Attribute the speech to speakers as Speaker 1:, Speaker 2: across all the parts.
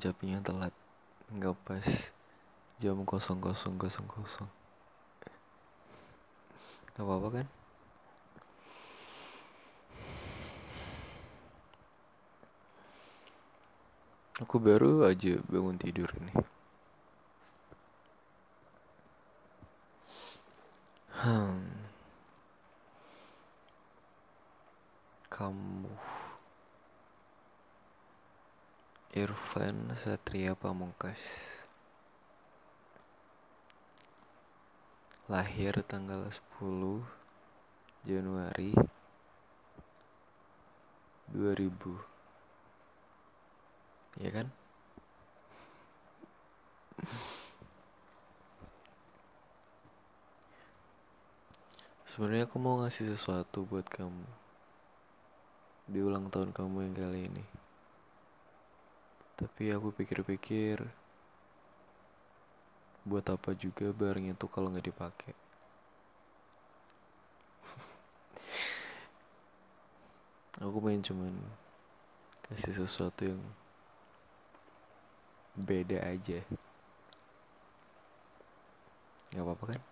Speaker 1: Maaf ngucapnya telat, nggak pas jam kosong kosong kosong kosong. Gak apa-apa kan? Aku baru aja bangun tidur ini. Hmm. Kamu Irfan Satria Pamungkas Lahir tanggal 10 Januari 2000 Ya kan? Sebenarnya aku mau ngasih sesuatu buat kamu di ulang tahun kamu yang kali ini. Tapi aku pikir-pikir buat apa juga barang itu kalau nggak dipakai. aku main cuman kasih sesuatu yang beda aja. Gak apa-apa kan?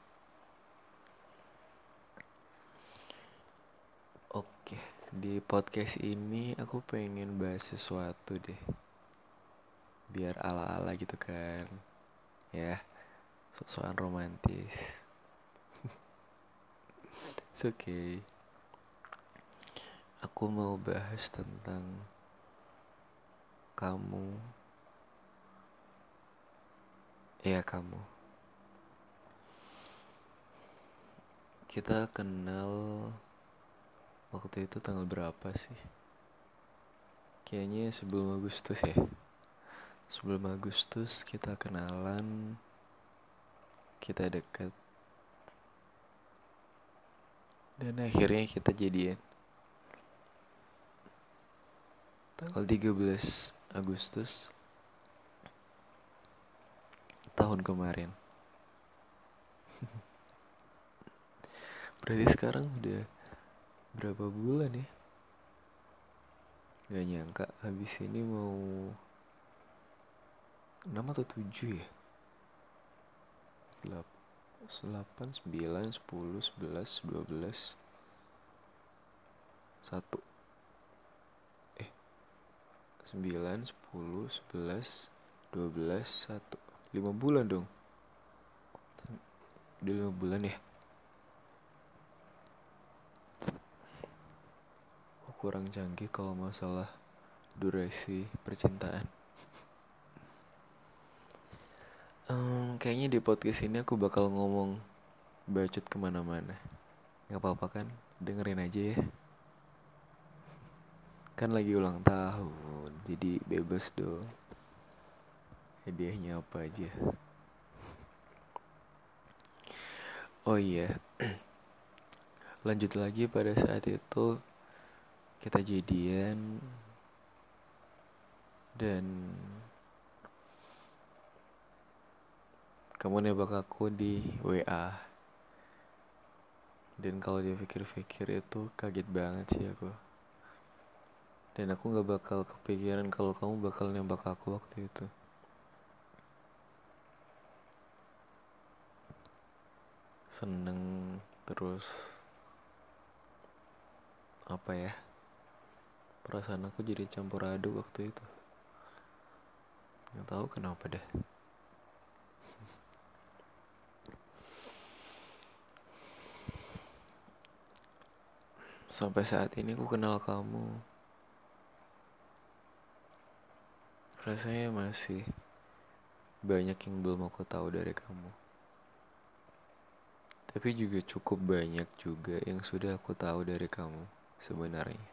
Speaker 1: Oke, di podcast ini aku pengen bahas sesuatu deh. Biar ala-ala gitu kan. Ya, sosokan romantis. It's okay. Aku mau bahas tentang kamu. Ya, kamu. Kita kenal waktu itu tanggal berapa sih? Kayaknya sebelum Agustus ya. Sebelum Agustus kita kenalan, kita deket. Dan akhirnya kita jadian. Tanggal 13 Agustus tahun kemarin. Berarti sekarang udah berapa bulan ya? Gak nyangka habis ini mau 6 atau 7 ya? 8, 9, 10, 11, 12 1 Eh 9, 10, 11, 12, 1 5 bulan dong Udah 5 bulan ya? kurang canggih kalau masalah durasi percintaan. Um, kayaknya di podcast ini aku bakal ngomong bacot ke mana-mana. Gak apa-apa kan? Dengerin aja ya. Kan lagi ulang tahun, jadi bebas dong. Hadiahnya apa aja. Oh iya. Lanjut lagi pada saat itu kita jadian dan kamu nembak aku di WA dan kalau dia pikir-pikir itu kaget banget sih aku. Dan aku gak bakal kepikiran kalau kamu bakal nembak aku waktu itu. Seneng terus apa ya perasaan aku jadi campur aduk waktu itu. Nggak tahu kenapa deh sampai saat ini aku kenal kamu. Rasanya masih banyak yang belum aku tahu dari kamu. Tapi juga cukup banyak juga yang sudah aku tahu dari kamu sebenarnya.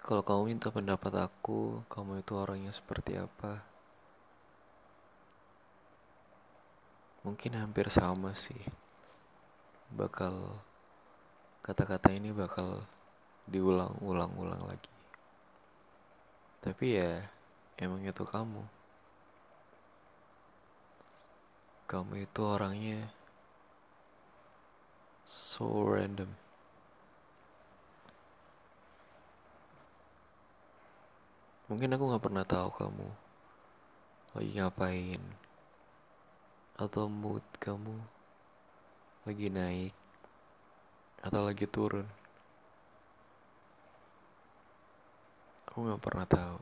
Speaker 1: Kalau kamu minta pendapat aku, kamu itu orangnya seperti apa? Mungkin hampir sama sih. Bakal kata-kata ini bakal diulang-ulang-ulang lagi. Tapi ya, emang itu kamu. Kamu itu orangnya so random. Mungkin aku gak pernah tahu kamu lagi ngapain atau mood kamu lagi naik atau lagi turun. Aku gak pernah tahu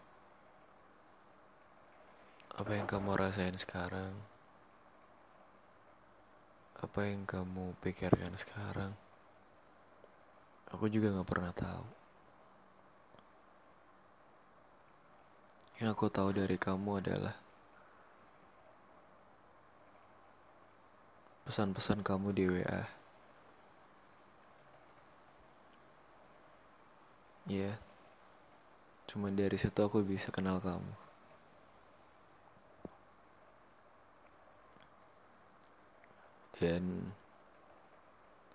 Speaker 1: apa yang kamu rasain sekarang, apa yang kamu pikirkan sekarang. Aku juga gak pernah tahu. Yang aku tahu dari kamu adalah pesan-pesan kamu di WA. Ya, cuma dari situ aku bisa kenal kamu. Dan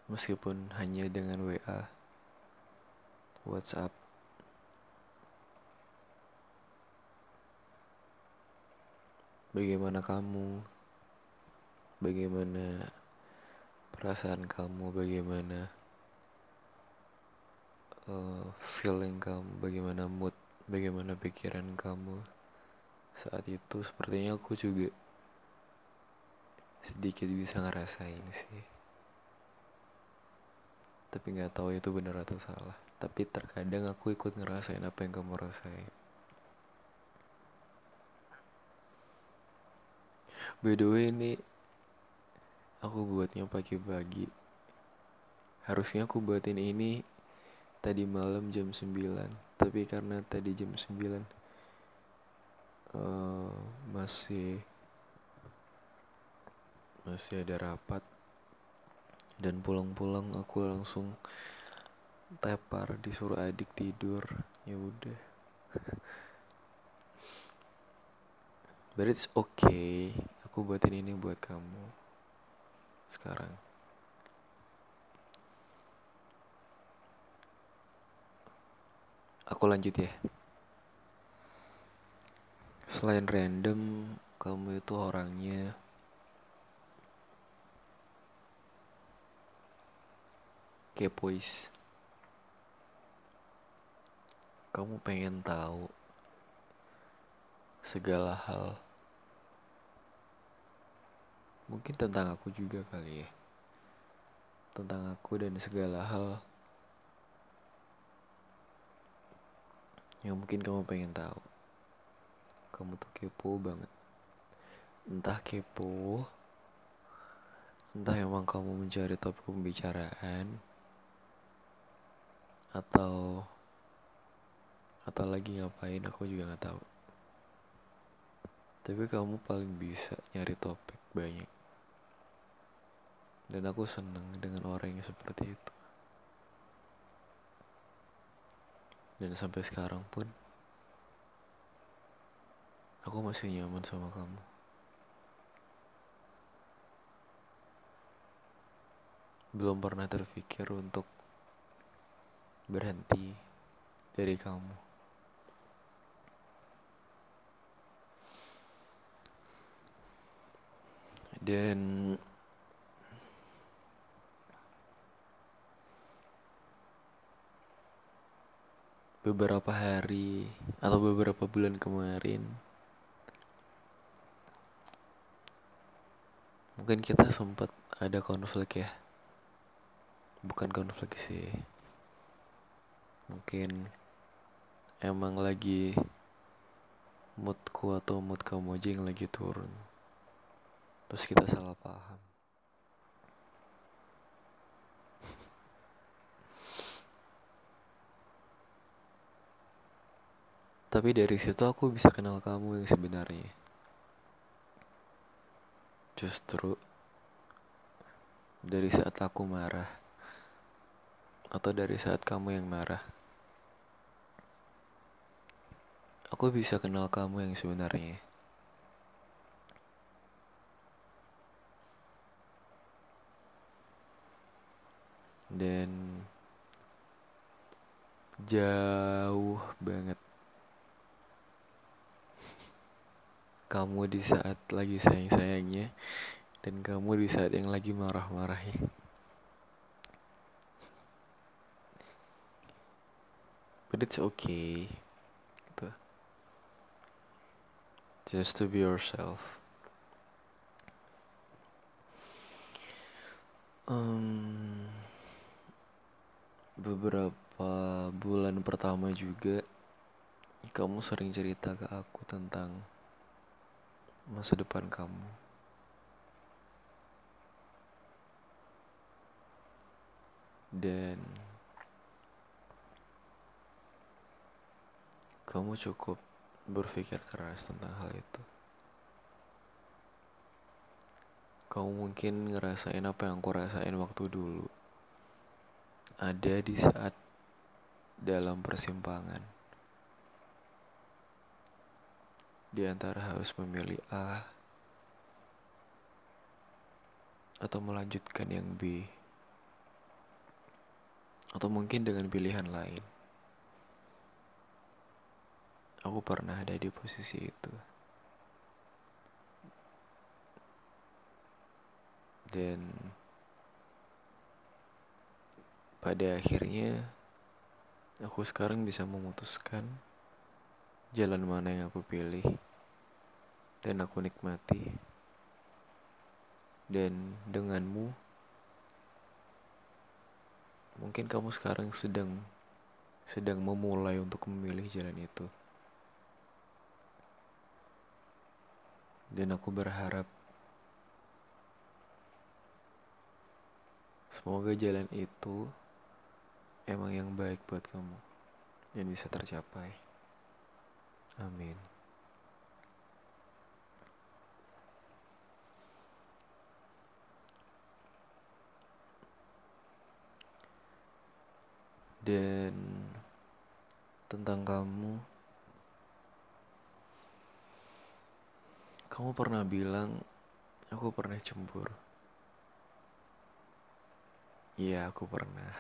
Speaker 1: meskipun hanya dengan WA, WhatsApp, bagaimana kamu, bagaimana perasaan kamu, bagaimana uh, feeling kamu, bagaimana mood, bagaimana pikiran kamu saat itu. Sepertinya aku juga sedikit bisa ngerasain sih. Tapi nggak tahu itu benar atau salah. Tapi terkadang aku ikut ngerasain apa yang kamu rasain. By the way ini aku buatnya pagi-pagi. Harusnya aku buatin ini tadi malam jam 9, tapi karena tadi jam 9 uh, eh, masih masih ada rapat dan pulang-pulang aku langsung tepar disuruh adik tidur. Ya udah. But it's okay. Aku buatin ini buat kamu sekarang. Aku lanjut ya. Selain random, kamu itu orangnya kepois. Kamu pengen tahu segala hal Mungkin tentang aku juga kali ya. Tentang aku dan segala hal yang mungkin kamu pengen tahu. Kamu tuh kepo banget. Entah kepo, entah emang kamu mencari topik pembicaraan, atau atau lagi ngapain aku juga nggak tahu. Tapi kamu paling bisa nyari topik banyak. Dan aku senang dengan orang yang seperti itu. Dan sampai sekarang pun, aku masih nyaman sama kamu. Belum pernah terpikir untuk berhenti dari kamu. Dan beberapa hari atau beberapa bulan kemarin. Mungkin kita sempat ada konflik ya. Bukan konflik sih. Mungkin emang lagi moodku atau mood kamu aja yang lagi turun. Terus kita salah paham Tapi dari situ aku bisa kenal kamu yang sebenarnya. Justru dari saat aku marah atau dari saat kamu yang marah. Aku bisa kenal kamu yang sebenarnya. Dan jauh banget kamu di saat lagi sayang-sayangnya Dan kamu di saat yang lagi marah-marahnya. But it's okay. Gitu. Just to be yourself. Um, beberapa bulan pertama juga kamu sering cerita ke aku tentang masa depan kamu. Dan kamu cukup berpikir keras tentang hal itu. Kamu mungkin ngerasain apa yang aku rasain waktu dulu. Ada di saat dalam persimpangan. Di antara harus memilih A atau melanjutkan yang B. Atau mungkin dengan pilihan lain. Aku pernah ada di posisi itu. Dan pada akhirnya aku sekarang bisa memutuskan jalan mana yang aku pilih dan aku nikmati. Dan denganmu mungkin kamu sekarang sedang sedang memulai untuk memilih jalan itu. Dan aku berharap semoga jalan itu emang yang baik buat kamu dan bisa tercapai. Amin. Dan tentang kamu, kamu pernah bilang aku pernah cemburu. Iya, aku pernah.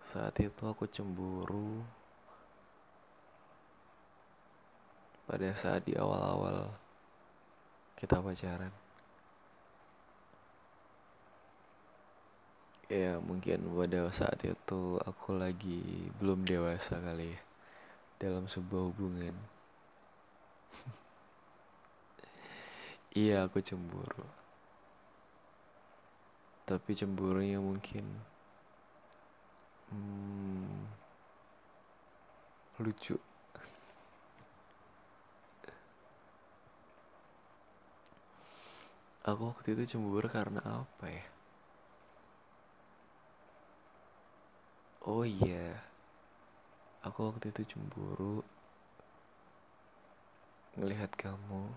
Speaker 1: Saat itu aku cemburu pada saat di awal-awal kita pacaran. Ya mungkin pada saat itu aku lagi belum dewasa kali ya dalam sebuah hubungan. iya aku cemburu. Tapi cemburunya mungkin hmm, lucu. Aku waktu itu cemburu karena apa ya? Oh iya, aku waktu itu cemburu ngelihat kamu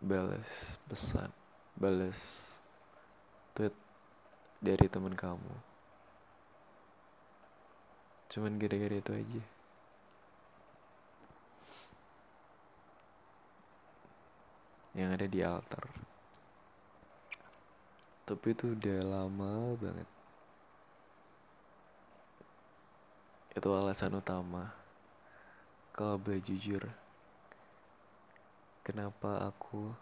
Speaker 1: balas pesan, balas tweet dari teman kamu. Cuman gara-gara itu aja. Yang ada di altar. Tapi itu udah lama banget. Itu alasan utama. Kalau boleh jujur, kenapa aku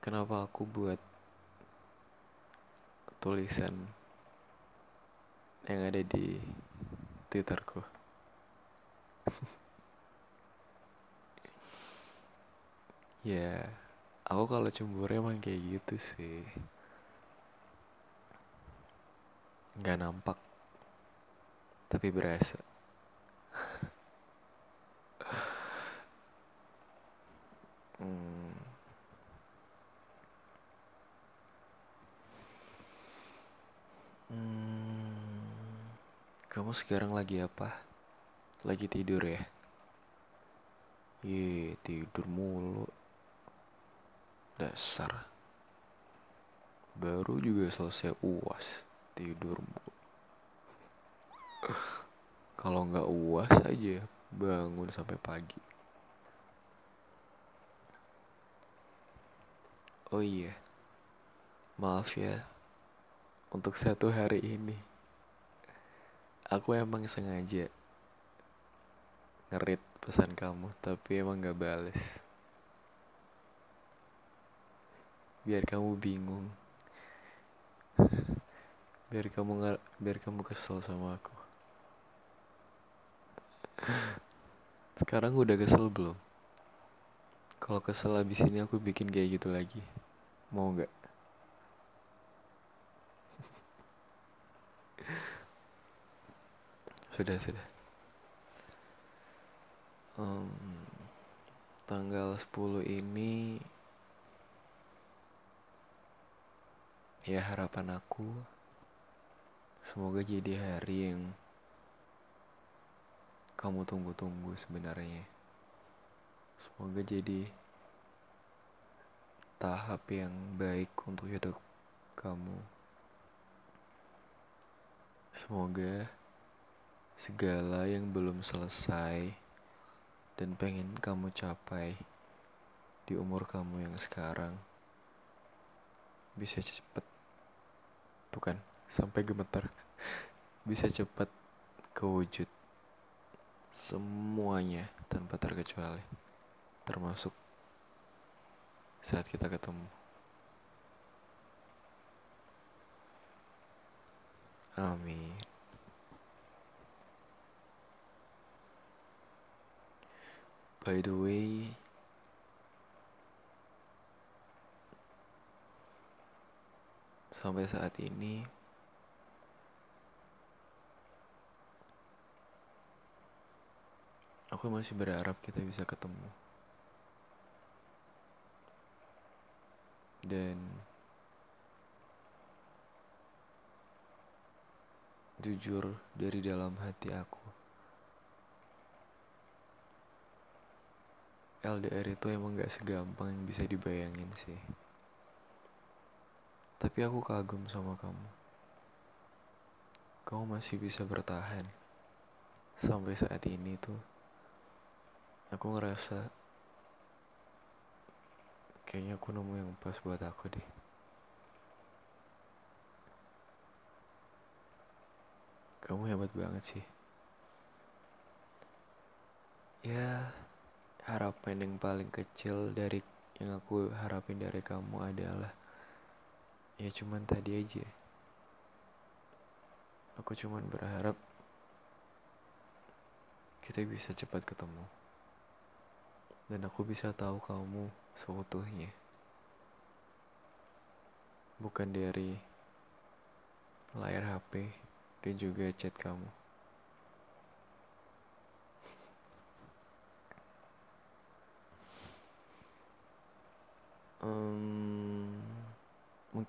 Speaker 1: kenapa aku buat tulisan yang ada di Twitterku. ya, Aku kalau cemburu emang kayak gitu sih. Gak nampak. Tapi berasa. hmm. Hmm. Kamu sekarang lagi apa? Lagi tidur ya? Iya, tidur mulu. Dasar. Baru juga selesai uas. Tidur Kalau nggak uas aja bangun sampai pagi. Oh iya. Maaf ya. Untuk satu hari ini. Aku emang sengaja ngerit pesan kamu tapi emang gak bales biar kamu bingung. Biar kamu biar kamu kesel sama aku. Sekarang udah kesel belum? Kalau kesel abis ini aku bikin kayak gitu lagi. Mau nggak? Sudah sudah. Um, tanggal 10 ini ya harapan aku semoga jadi hari yang kamu tunggu-tunggu sebenarnya. Semoga jadi tahap yang baik untuk hidup kamu. Semoga segala yang belum selesai dan pengen kamu capai di umur kamu yang sekarang bisa cepet. Tuh kan sampai gemeter. Bisa cepet kewujud semuanya tanpa terkecuali termasuk saat kita ketemu. Amin. By the way sampai saat ini aku masih berharap kita bisa ketemu. Dan jujur dari dalam hati aku LDR itu emang gak segampang yang bisa dibayangin sih tapi aku kagum sama kamu. Kamu masih bisa bertahan. Sampai saat ini tuh, aku ngerasa kayaknya aku nemu yang pas buat aku deh. Kamu hebat banget sih. Ya, harapan yang paling kecil dari yang aku harapin dari kamu adalah ya cuman tadi aja. Aku cuman berharap kita bisa cepat ketemu. Dan aku bisa tahu kamu seutuhnya. Bukan dari layar HP dan juga chat kamu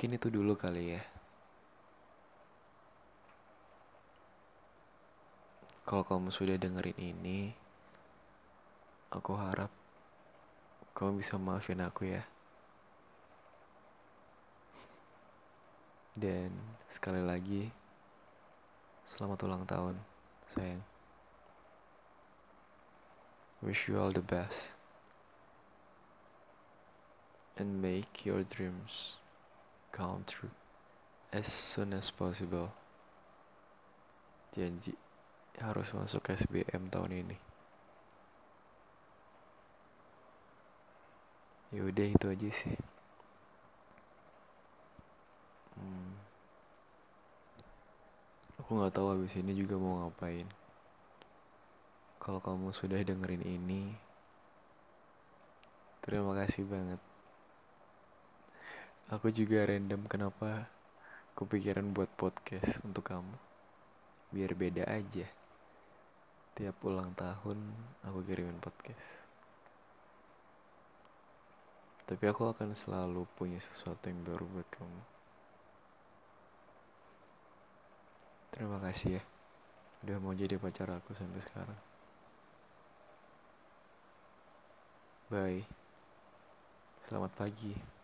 Speaker 1: Mungkin itu dulu kali ya. Kalau kamu sudah dengerin ini, aku harap kamu bisa maafin aku ya. Dan sekali lagi, selamat ulang tahun, sayang. Wish you all the best. And make your dreams come true as soon as possible. Janji harus masuk SBM tahun ini. Ya udah itu aja sih. Hmm. Aku nggak tahu habis ini juga mau ngapain. Kalau kamu sudah dengerin ini, terima kasih banget. Aku juga random kenapa kepikiran buat podcast untuk kamu. Biar beda aja. Tiap ulang tahun aku kirimin podcast. Tapi aku akan selalu punya sesuatu yang baru buat kamu. Terima kasih ya. Udah mau jadi pacar aku sampai sekarang. Bye. Selamat pagi.